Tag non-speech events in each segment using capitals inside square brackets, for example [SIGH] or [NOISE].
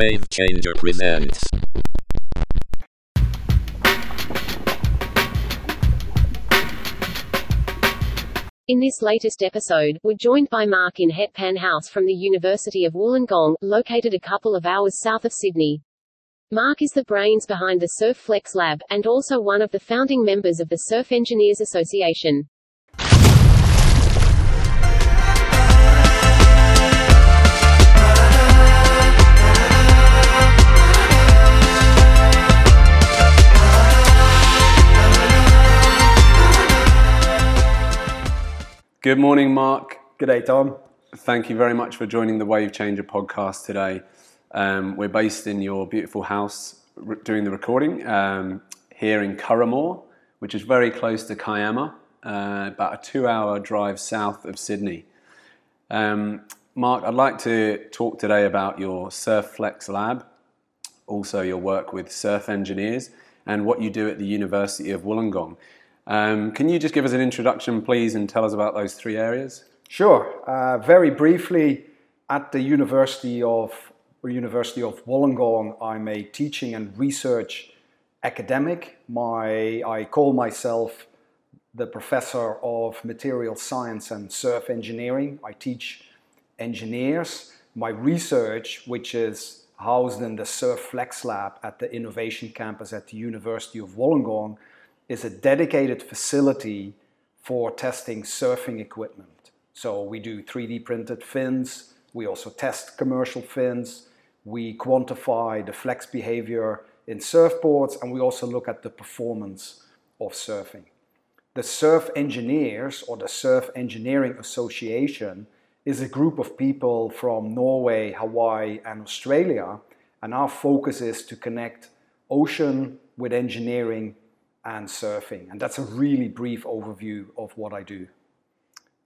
Wave Changer presents. In this latest episode, we're joined by Marc in het Panhuis from the University of Wollongong, located a couple of hours south of Sydney. Marc is the brains behind the Surf Flex Lab, and also one of the founding members of the Surf Engineers Association. Good morning, Marc. Good day, Tom. Thank you very much for joining the Wave Changer podcast today. Um, we're based in your beautiful house re- doing the recording um, here in Curramore, which is very close to Kiama, uh, about a two hour drive south of Sydney. Um, Marc, I'd like to talk today about your Surf Flex Lab, also your work with surf engineers, and what you do at the University of Wollongong. Um, can you just give us an introduction, please, and tell us about those three areas? Sure. Uh, very briefly, at the University of University of Wollongong, I'm a teaching and research academic. My I call myself the professor of material science and surf engineering. I teach engineers. My research, which is housed in the Surf Flex Lab at the Innovation Campus at the University of Wollongong, is a dedicated facility for testing surfing equipment. So we do 3D printed fins, we also test commercial fins, we quantify the flex behavior in surfboards, and we also look at the performance of surfing. The Surf Engineers or the Surf Engineering Association is a group of people from Norway, Hawaii, and Australia, and our focus is to connect ocean with engineering and surfing. And that's a really brief overview of what I do.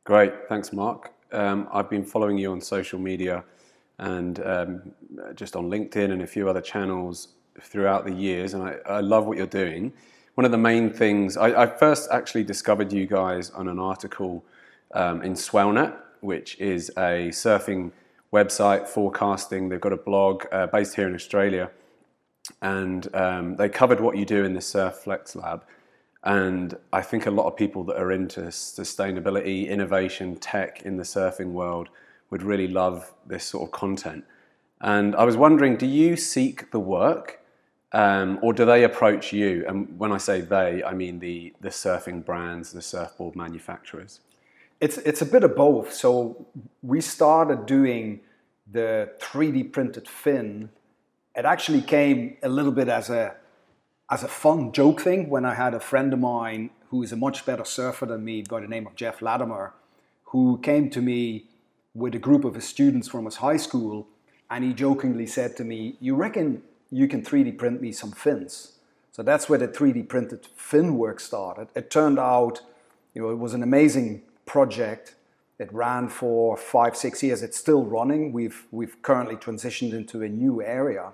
Great, thanks, Marc. Um, I've been following you on social media and um, just on LinkedIn and a few other channels throughout the years, and I, I love what you're doing. One of the main things, I, I first actually discovered you guys on an article um, in Swellnet, which is a surfing website forecasting. They've got a blog uh, based here in Australia and um, they covered what you do in the Surf Flex Lab. And I think a lot of people that are into sustainability, innovation, tech in the surfing world would really love this sort of content. And I was wondering, do you seek the work um, or do they approach you? And when I say they, I mean the, the surfing brands, the surfboard manufacturers. It's, it's a bit of both. So we started doing the 3D printed fin it actually came a little bit as a as a fun joke thing when I had a friend of mine who is a much better surfer than me by the name of Jeff Latimer, who came to me with a group of his students from his high school, and he jokingly said to me, "You reckon you can 3D print me some fins?" So that's where the 3D printed fin work started. It turned out, you know, it was an amazing project. It ran for five, six years. It's still running. We've we've currently transitioned into a new area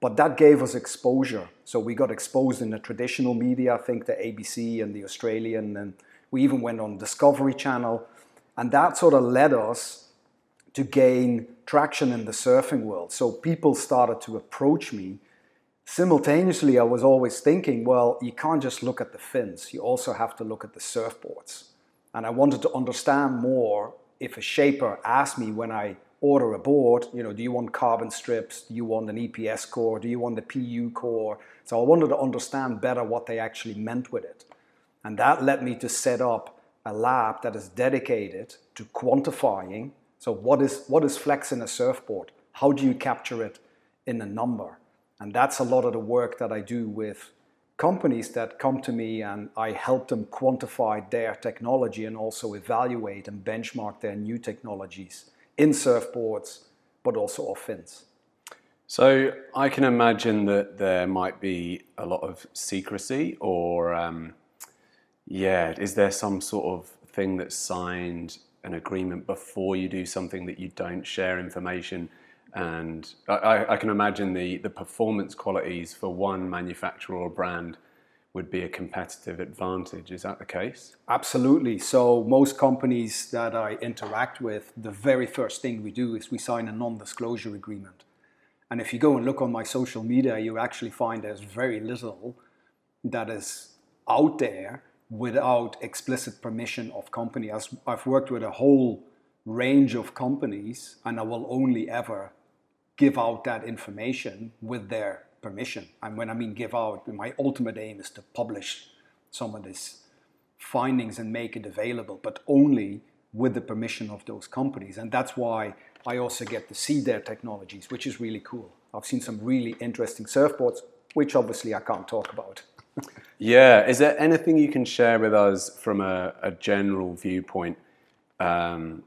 but that gave us exposure. So we got exposed in the traditional media, I think the ABC and the Australian, and we even went on Discovery Channel. And that sort of led us to gain traction in the surfing world. So people started to approach me. Simultaneously, I was always thinking, well, you can't just look at the fins, you also have to look at the surfboards. And I wanted to understand more if a shaper asked me when I order a board, you know, do you want carbon strips? Do you want an EPS core? Do you want the PU core? So I wanted to understand better what they actually meant with it. And that led me to set up a lab that is dedicated to quantifying. So what is what is flex in a surfboard? How do you capture it in a number? And that's a lot of the work that I do with companies that come to me and I help them quantify their technology and also evaluate and benchmark their new technologies in surfboards, but also off fins. So I can imagine that there might be a lot of secrecy, or um, yeah, is there some sort of thing that's signed an agreement before you do something that you don't share information? And I, I can imagine the, the performance qualities for one manufacturer or brand would be a competitive advantage. Is that the case? Absolutely. So, most companies that I interact with, the very first thing we do is we sign a non disclosure agreement. And if you go and look on my social media, you actually find there's very little that is out there without explicit permission of company. I've worked with a whole range of companies, and I will only ever give out that information with their permission. And when I mean give out, my ultimate aim is to publish some of these findings and make it available, but only with the permission of those companies. And that's why I also get to see their technologies, which is really cool. I've seen some really interesting surfboards, which obviously I can't talk about. [LAUGHS] yeah, is there anything you can share with us from a, a general viewpoint um,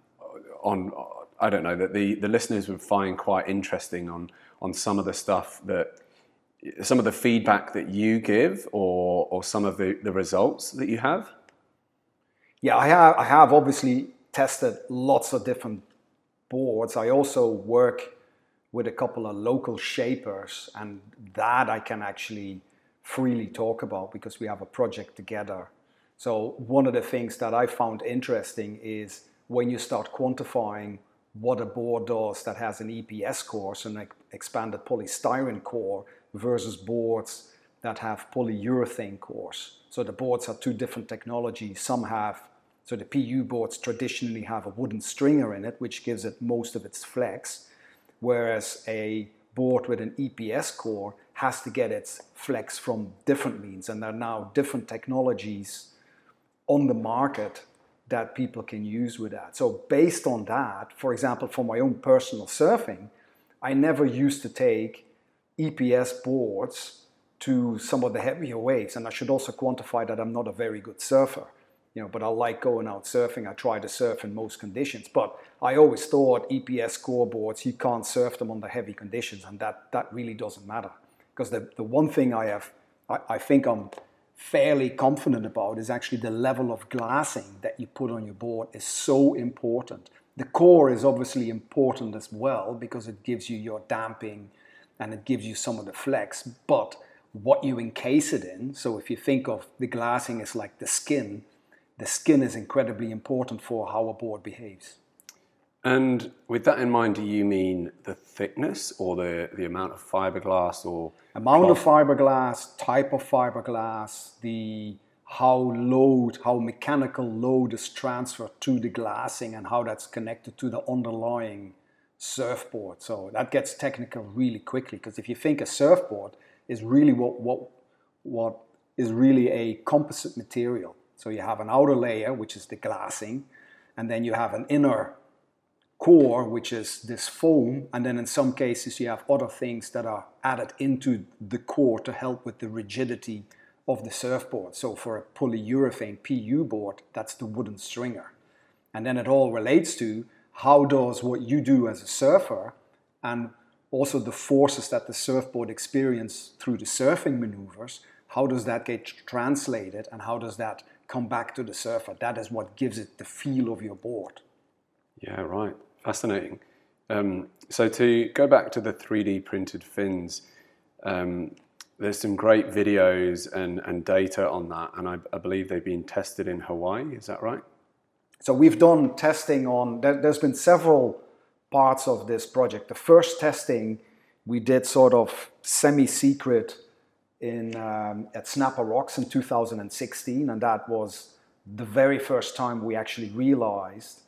on, I don't know, that the, the listeners would find quite interesting on, on some of the stuff that, some of the feedback that you give or, or some of the, the results that you have? Yeah, I have, I have obviously tested lots of different boards. I also work with a couple of local shapers, and that I can actually freely talk about because we have a project together. So, one of the things that I found interesting is when you start quantifying what a board does that has an EPS core, so an expanded polystyrene core, versus boards that have polyurethane cores. So the boards are two different technologies. Some have so the PU boards traditionally have a wooden stringer in it, which gives it most of its flex, whereas a board with an EPS core has to get its flex from different means. And there are now different technologies on the market that people can use with that. So based on that, for example, for my own personal surfing, I never used to take EPS boards to some of the heavier waves. And I should also quantify that I'm not a very good surfer you know, but I like going out surfing. I try to surf in most conditions, but I always thought EPS core boards, you can't surf them under heavy conditions, and that, that really doesn't matter. Because the, the one thing I have, I, I think I'm fairly confident about is actually the level of glassing that you put on your board is so important. The core is obviously important as well because it gives you your damping and it gives you some of the flex, but what you encase it in, so if you think of the glassing as like the skin, the skin is incredibly important for how a board behaves. And with that in mind, do you mean the thickness or the, the amount of fiberglass or amount cloth? of fiberglass, type of fiberglass, the how load, how mechanical load is transferred to the glassing and how that's connected to the underlying surfboard. So that gets technical really quickly because if you think a surfboard is really what what what is really a composite material. So you have an outer layer, which is the glassing, and then you have an inner core, which is this foam, and then in some cases you have other things that are added into the core to help with the rigidity of the surfboard. So for a polyurethane PU board, that's the wooden stringer. And then it all relates to how does what you do as a surfer and also the forces that the surfboard experience through the surfing maneuvers, how does that get translated and how does that come back to the surfer. That is what gives it the feel of your board. Yeah, right. Fascinating. Um, so to go back to the 3D printed fins, um, there's some great videos and, and data on that, and I, I, believe they've been tested in Hawaii. Is that right? So we've done testing on. There, there's been several parts of this project. The first testing we did sort of semi-secret in um, at Snapper Rocks in 2016, and that was the very first time we actually realized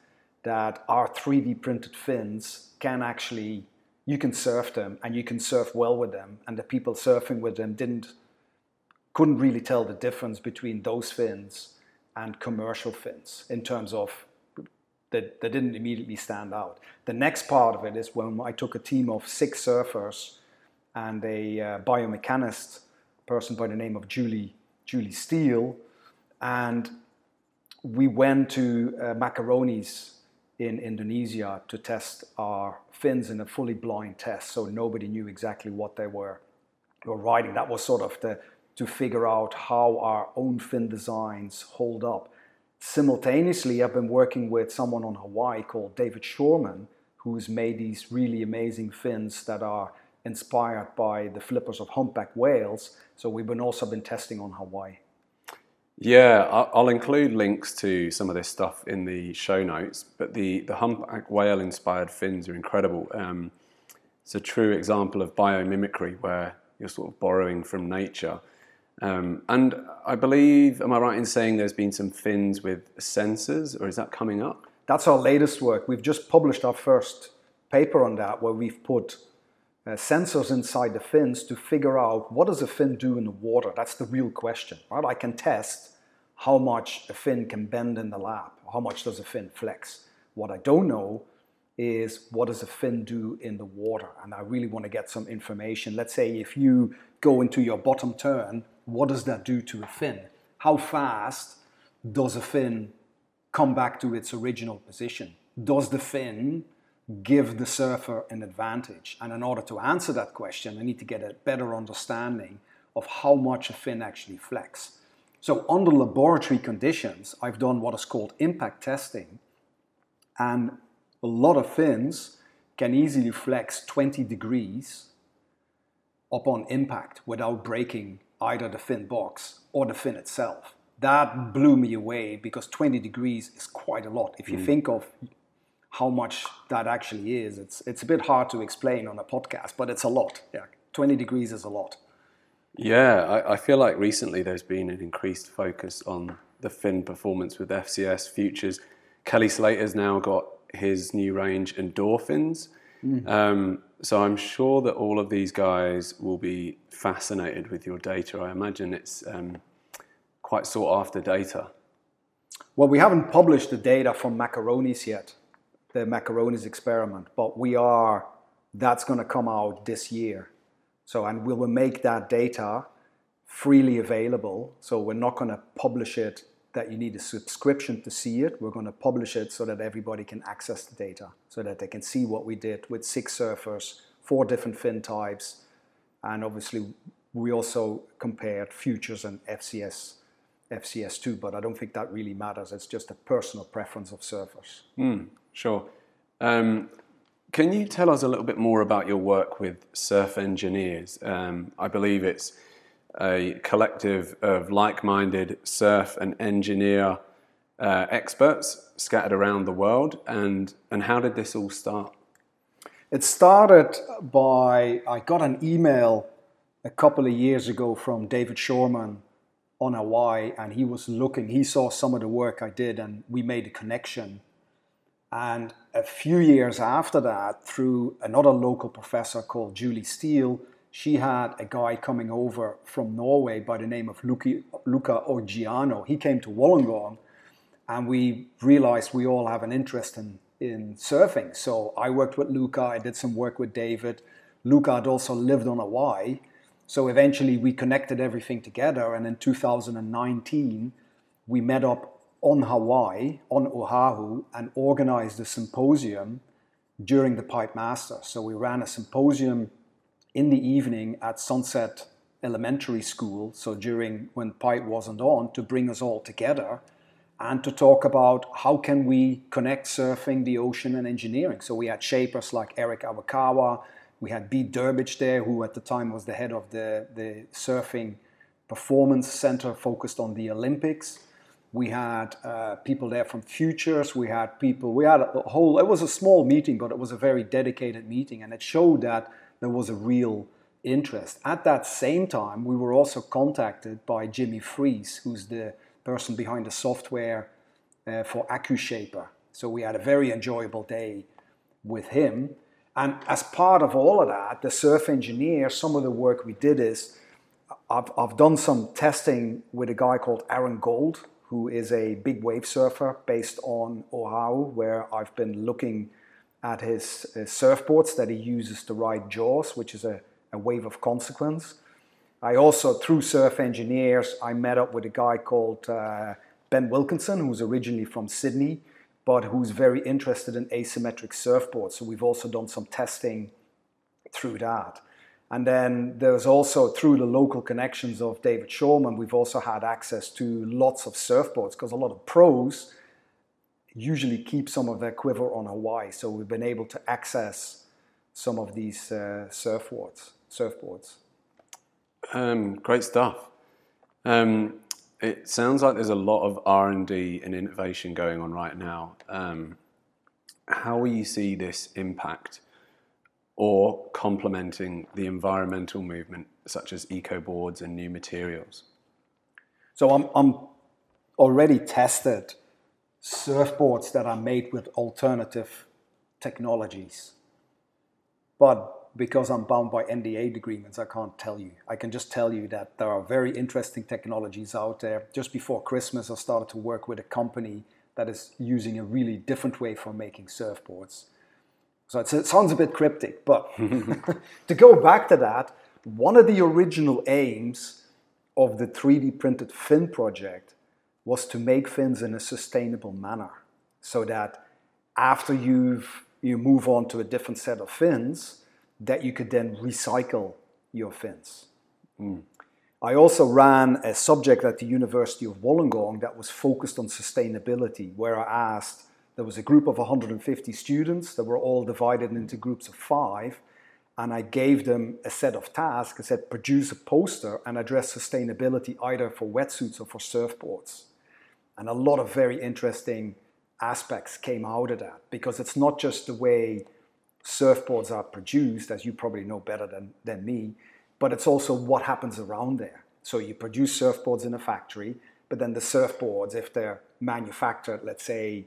that our 3D printed fins can actually you can surf them and you can surf well with them, and the people surfing with them didn't couldn't really tell the difference between those fins and commercial fins in terms of that they didn't immediately stand out. The next part of it is when I took a team of six surfers and a uh, biomechanist person by the name of Julie Julie Steele, and we went to uh, Macaroni's in Indonesia to test our fins in a fully blind test, so nobody knew exactly what they were, were riding. That was sort of the to figure out how our own fin designs hold up. Simultaneously, I've been working with someone on Hawaii called David Shorman, who's made these really amazing fins that are inspired by the flippers of humpback whales. So we've been also been testing on Hawaii. Yeah, I'll include links to some of this stuff in the show notes. But the the humpback whale inspired fins are incredible. Um, it's a true example of biomimicry where you're sort of borrowing from nature. Um, and I believe, am I right in saying there's been some fins with sensors, or is that coming up? That's our latest work. We've just published our first paper on that, where we've put uh, sensors inside the fins to figure out what does a fin do in the water. That's the real question, right? I can test how much a fin can bend in the lab. How much does a fin flex? What I don't know is what does a fin do in the water? And I really want to get some information. Let's say if you go into your bottom turn, what does that do to a fin? How fast does a fin come back to its original position? Does the fin give the surfer an advantage? And in order to answer that question, I need to get a better understanding of how much a fin actually flex. So, under laboratory conditions, I've done what is called impact testing, and a lot of fins can easily flex 20 degrees upon impact without breaking either the fin box or the fin itself. That blew me away because 20 degrees is quite a lot. If you mm. think of how much that actually is, it's, it's a bit hard to explain on a podcast, but it's a lot. Yeah, 20 degrees is a lot. Yeah, I, I, feel like recently there's been an increased focus on the fin performance with FCS futures. Kelly Slater's now got his new range endorphins. Mm. Um, so I'm sure that all of these guys will be fascinated with your data. I imagine it's um, quite sought after data. Well, we haven't published the data from macaronis yet, the macaronis experiment, but we are. That's going to come out this year. So, and we will make that data freely available. So, we're not going to publish it that you need a subscription to see it. We're going to publish it so that everybody can access the data, so that they can see what we did with six surfers, four different fin types, and obviously we also compared futures and FCS, FCS2. But I don't think that really matters. It's just a personal preference of surfers. Mm, sure. Um, can you tell us a little bit more about your work with Surf Engineers? Um, I believe it's a collective of like minded surf and engineer uh, experts scattered around the world. And, and how did this all start? It started by I got an email a couple of years ago from David Shorman on Hawaii, and he was looking, he saw some of the work I did, and we made a connection and a few years after that, through another local professor called Julie Steele, she had a guy coming over from Norway by the name of Luca, Luca Oggiano. He came to Wollongong, and we realized we all have an interest in, in surfing. So I worked with Luca, I did some work with David. Luca had also lived on Hawaii. So eventually we connected everything together, and in 2019, we met up on Hawaii, on Oahu, and organized a symposium during the Pipe Master. So we ran a symposium in the evening at Sunset Elementary School, so during when Pipe wasn't on, to bring us all together and to talk about how can we connect surfing, the ocean, and engineering. So we had shapers like Eric Arakawa, we had Bede Durbridge there, who at the time was the head of the, the surfing performance center focused on the Olympics. We had uh, people there from Futures. We had people, we had a whole, it was a small meeting, but it was a very dedicated meeting. And it showed that there was a real interest. At that same time, we were also contacted by Jimmy Fries, who's the person behind the software uh, for AKU Shaper. So we had a very enjoyable day with him. And as part of all of that, the surf engineer, some of the work we did is I've, I've done some testing with a guy called Aaron Gold, who is a big wave surfer based on Oahu, where I've been looking at his, surfboards that he uses to ride Jaws, which is a, a wave of consequence. I also, through surf engineers, I met up with a guy called uh, Ben Wilkinson, who's originally from Sydney, but who's very interested in asymmetric surfboards. So we've also done some testing through that. And then there's also through the local connections of David Shorman, we've also had access to lots of surfboards because a lot of pros usually keep some of their quiver on Hawaii. So we've been able to access some of these uh, surfboards. surfboards. Um, great stuff. Um, it sounds like there's a lot of R&D and innovation going on right now. Um, how will you see this impact or complementing the environmental movement, such as eco boards and new materials? So I'm, I'm already tested surfboards that are made with alternative technologies. But because I'm bound by NDA agreements, I can't tell you. I can just tell you that there are very interesting technologies out there. Just before Christmas, I started to work with a company that is using a really different way for making surfboards. So it sounds a bit cryptic, but [LAUGHS] to go back to that, one of the original aims of the 3D printed fin project was to make fins in a sustainable manner so that after you've you move on to a different set of fins that you could then recycle your fins. Mm. I also ran a subject at the University of Wollongong that was focused on sustainability, where I asked there was a group of 150 students that were all divided into groups of five, and I gave them a set of tasks. I said, produce a poster and address sustainability either for wetsuits or for surfboards. And a lot of very interesting aspects came out of that because it's not just the way surfboards are produced, as you probably know better than, than me, but it's also what happens around there. So you produce surfboards in a factory, but then the surfboards, if they're manufactured, let's say,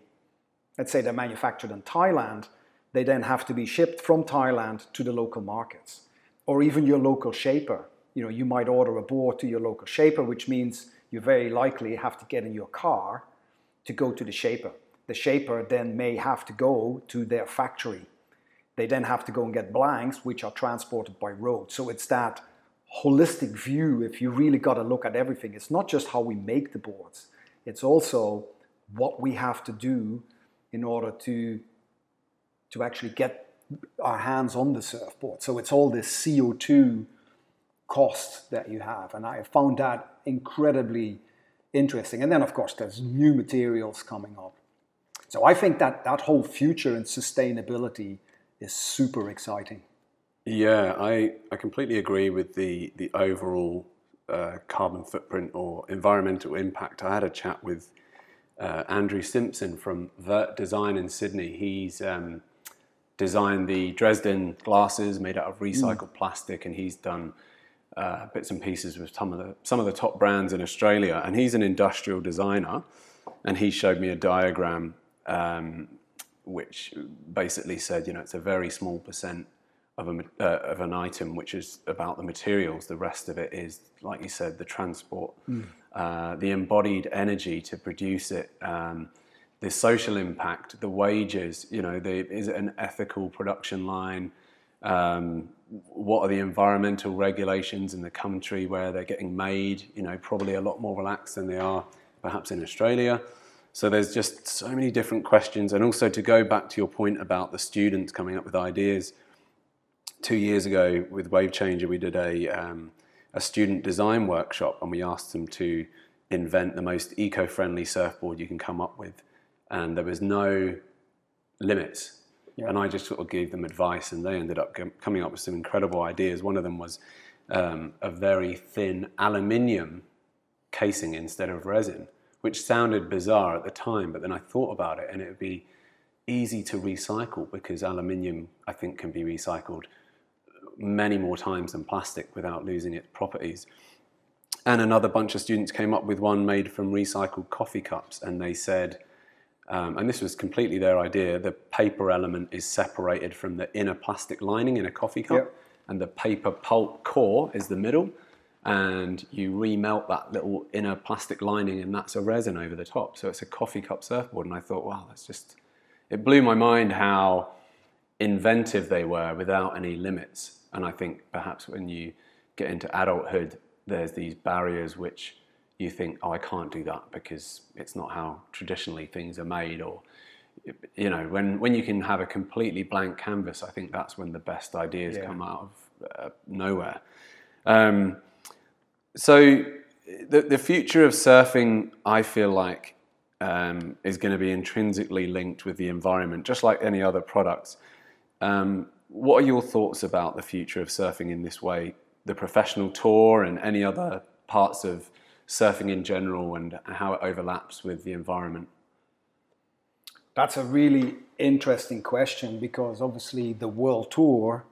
let's say they're manufactured in Thailand, they then have to be shipped from Thailand to the local markets. Or even your local shaper. You know, you might order a board to your local shaper, which means you very likely have to get in your car to go to the shaper. The shaper then may have to go to their factory they then have to go and get blanks, which are transported by road. So it's that holistic view, if you really got to look at everything. It's not just how we make the boards, it's also what we have to do in order to, to actually get our hands on the surfboard. So it's all this CO2 cost that you have. And I found that incredibly interesting. And then, of course, there's new materials coming up. So I think that that whole future and sustainability is super exciting. Yeah, I, I completely agree with the, the overall uh, carbon footprint or environmental impact. I had a chat with uh, Andrew Simpson from Vert Design in Sydney. He's um, designed the Dresden glasses made out of recycled mm. plastic, and he's done uh, bits and pieces with some of the some of the top brands in Australia. And he's an industrial designer, and he showed me a diagram um, which basically said, you know, it's a very small percent of, a, uh, of an item which is about the materials. The rest of it is, like you said, the transport, mm. uh, the embodied energy to produce it, um, the social impact, the wages. You know, the, is it an ethical production line? Um, what are the environmental regulations in the country where they're getting made? You know, probably a lot more relaxed than they are perhaps in Australia. So there's just so many different questions. And also to go back to your point about the students coming up with ideas. Two years ago with Wave Changer, we did a, um, a student design workshop and we asked them to invent the most eco-friendly surfboard you can come up with. And there was no limits. Yeah. And I just sort of gave them advice and they ended up coming up with some incredible ideas. One of them was um, a very thin aluminium casing instead of resin which sounded bizarre at the time, but then I thought about it and it would be easy to recycle because aluminium, I think, can be recycled many more times than plastic without losing its properties. And another bunch of students came up with one made from recycled coffee cups, and they said, um, and this was completely their idea, the paper element is separated from the inner plastic lining in a coffee cup, yep. and the paper pulp core is the middle and you remelt that little inner plastic lining and that's a resin over the top. So it's a coffee cup surfboard. And I thought, wow, that's just, it blew my mind how inventive they were without any limits. And I think perhaps when you get into adulthood, there's these barriers which you think, oh, I can't do that because it's not how traditionally things are made. Or, you know, when, when you can have a completely blank canvas, I think that's when the best ideas yeah. come out of uh, nowhere. Um, so the, the future of surfing, I feel like, um, is going to be intrinsically linked with the environment, just like any other products. Um, what are your thoughts about the future of surfing in this way, the professional tour and any other parts of surfing in general, and how it overlaps with the environment? That's a really interesting question because obviously the world tour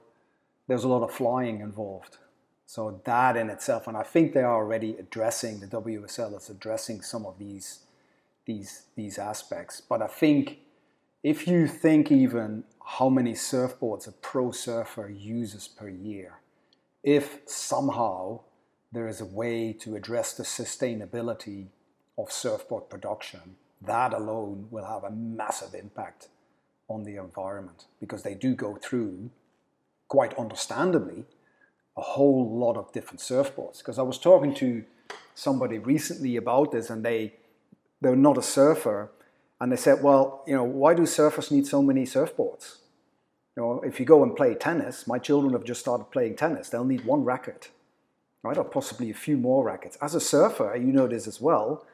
there's a lot of flying involved. So that in itself, and I think they are already addressing the WSL is addressing some of these these these aspects. But I think if you think even how many surfboards a pro surfer uses per year, if somehow there is a way to address the sustainability of surfboard production, that alone will have a massive impact on the environment because they do go through, quite understandably, a whole lot of different surfboards. Because I was talking to somebody recently about this and they they're not a surfer and they said, well, you know, why do surfers need so many surfboards? You know, if you go and play tennis, my children have just started playing tennis, they'll need one racket, right? Or possibly a few more rackets. As a surfer, you know this as well.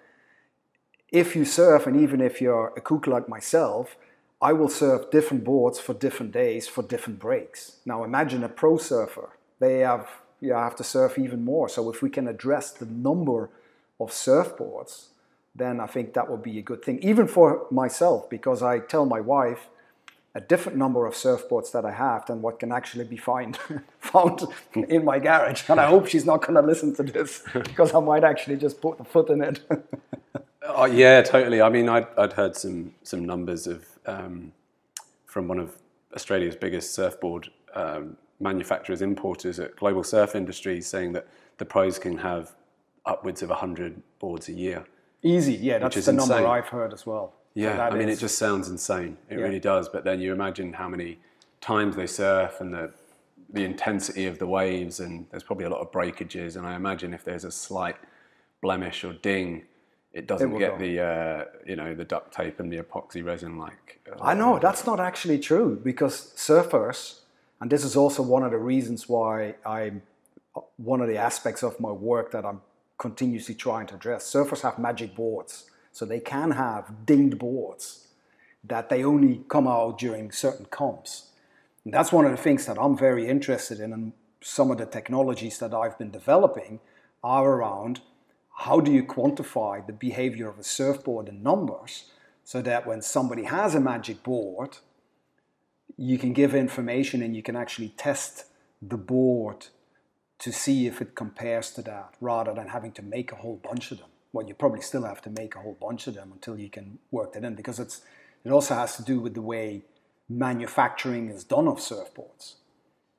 If you surf, and even if you're a kook like myself, I will surf different boards for different days for different breaks. Now imagine a pro surfer. They have you have to surf even more. So if we can address the number of surfboards, then I think that would be a good thing. Even for myself, because I tell my wife a different number of surfboards that I have than what can actually be find, [LAUGHS] found in my garage. And I hope she's not going to listen to this [LAUGHS] because I might actually just put the foot in it. [LAUGHS] oh, yeah, totally. I mean, I'd, I'd heard some, some numbers of um, from one of Australia's biggest surfboard um, manufacturers, importers at Global Surf Industries, saying that the pros can have upwards of 100 boards a year. Easy, yeah, that's the insane. number I've heard as well. Yeah, I mean, is, it just sounds insane. It yeah. really does. But then you imagine how many times they surf and the the intensity of the waves, and there's probably a lot of breakages. And I imagine if there's a slight blemish or ding, it doesn't it get go. the uh, you know the duct tape and the epoxy resin like. Uh, I know that's not actually true because surfers, and this is also one of the reasons why I'm one of the aspects of my work that I'm continuously trying to address. Surfers have magic boards, so they can have dinged boards that they only come out during certain comps. And that's one of the things that I'm very interested in, and some of the technologies that I've been developing are around how do you quantify the behavior of a surfboard in numbers so that when somebody has a magic board, you can give information and you can actually test the board to see if it compares to that rather than having to make a whole bunch of them. Well, you probably still have to make a whole bunch of them until you can work that in because it's it also has to do with the way manufacturing is done of surfboards.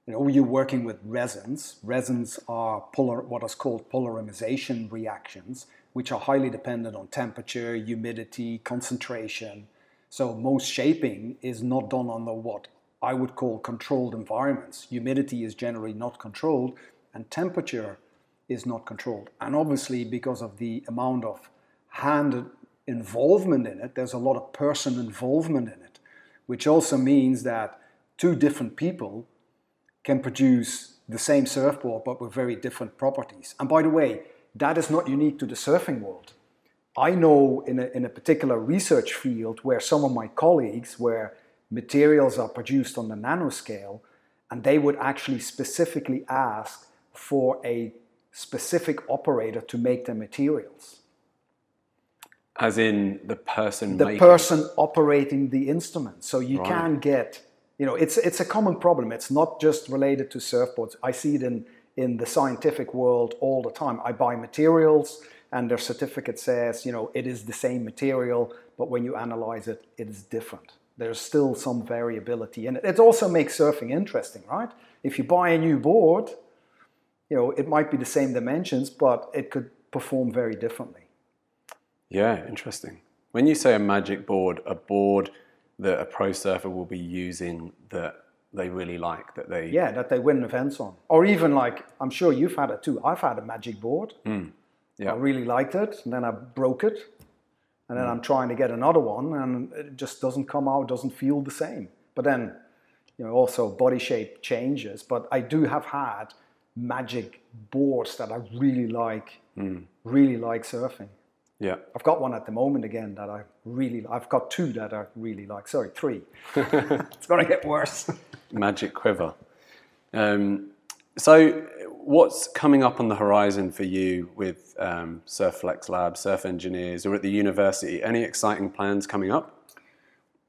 You know, you're working with resins. Resins are polar, what is called polymerization reactions, which are highly dependent on temperature, humidity, concentration. So most shaping is not done under what I would call controlled environments. Humidity is generally not controlled, and temperature is not controlled. And obviously, because of the amount of hand involvement in it, there's a lot of person involvement in it, which also means that two different people can produce the same surfboard but with very different properties. And by the way, that is not unique to the surfing world. I know in a, in a particular research field where some of my colleagues, where materials are produced on the nanoscale, and they would actually specifically ask for a specific operator to make the materials. As in the person the making. person operating the instrument. So you right. can get, you know, it's it's a common problem. It's not just related to surfboards. I see it in in the scientific world all the time. I buy materials and their certificate says, you know, it is the same material, but when you analyze it, it is different. There's still some variability in it. It also makes surfing interesting, right? If you buy a new board, you know, it might be the same dimensions, but it could perform very differently. Yeah, interesting. When you say a magic board, a board that a pro surfer will be using that they really like, that they yeah, that they win events on, or even like I'm sure you've had it too. I've had a magic board. Mm. Yeah, I really liked it, and then I broke it, and then mm. I'm trying to get another one, and it just doesn't come out, doesn't feel the same. But then, you know, also body shape changes. But I do have had magic boards that I really like, mm. really like surfing. Yeah. I've got one at the moment again that I really I've got two that I really like. Sorry, three. [LAUGHS] it's going to get worse. [LAUGHS] Magic quiver. Um, so, what's coming up on the horizon for you with um, Surf Flex Lab, Surf Engineers, or at the university? Any exciting plans coming up?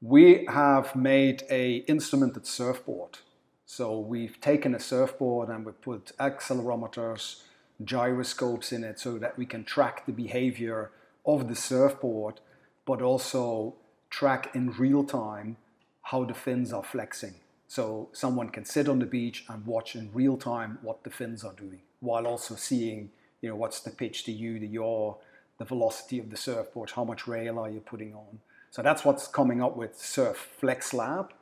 We have made a instrumented surfboard So we've taken a surfboard and we put accelerometers, gyroscopes in it so that we can track the behavior of the surfboard, but also track in real time how the fins are flexing. So someone can sit on the beach and watch in real time what the fins are doing, while also seeing, you know, what's the pitch, the yaw, the yaw, the velocity of the surfboard, how much rail are you putting on. So that's what's coming up with Surf Flex Lab.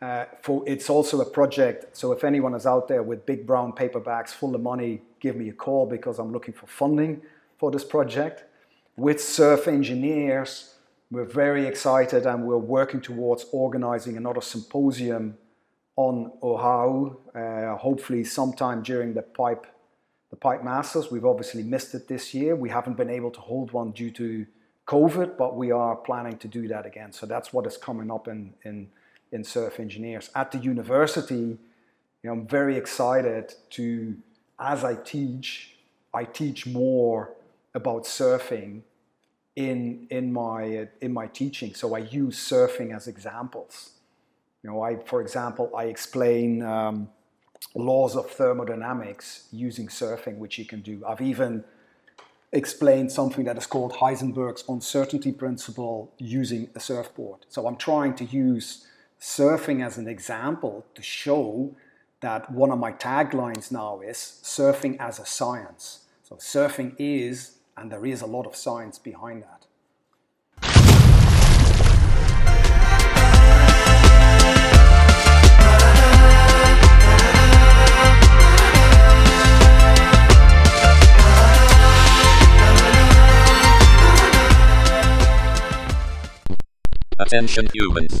Uh, for it's also a project. So if anyone is out there with big brown paper bags full of money, give me a call because I'm looking for funding for this project. With surf engineers, we're very excited and we're working towards organizing another symposium on Oahu, uh, hopefully sometime during the pipe the Pipe Masters. We've obviously missed it this year. We haven't been able to hold one due to COVID, but we are planning to do that again. So that's what is coming up in, in, in Surf Engineers. At the university, you know, I'm very excited to, as I teach, I teach more about surfing in, in, my, in my teaching. So I use surfing as examples. You know, I, for example, I explain um, laws of thermodynamics using surfing, which you can do. I've even explained something that is called Heisenberg's uncertainty principle using a surfboard. So I'm trying to use surfing as an example to show that one of my taglines now is surfing as a science. So surfing is, and there is a lot of science behind that. Attention humans.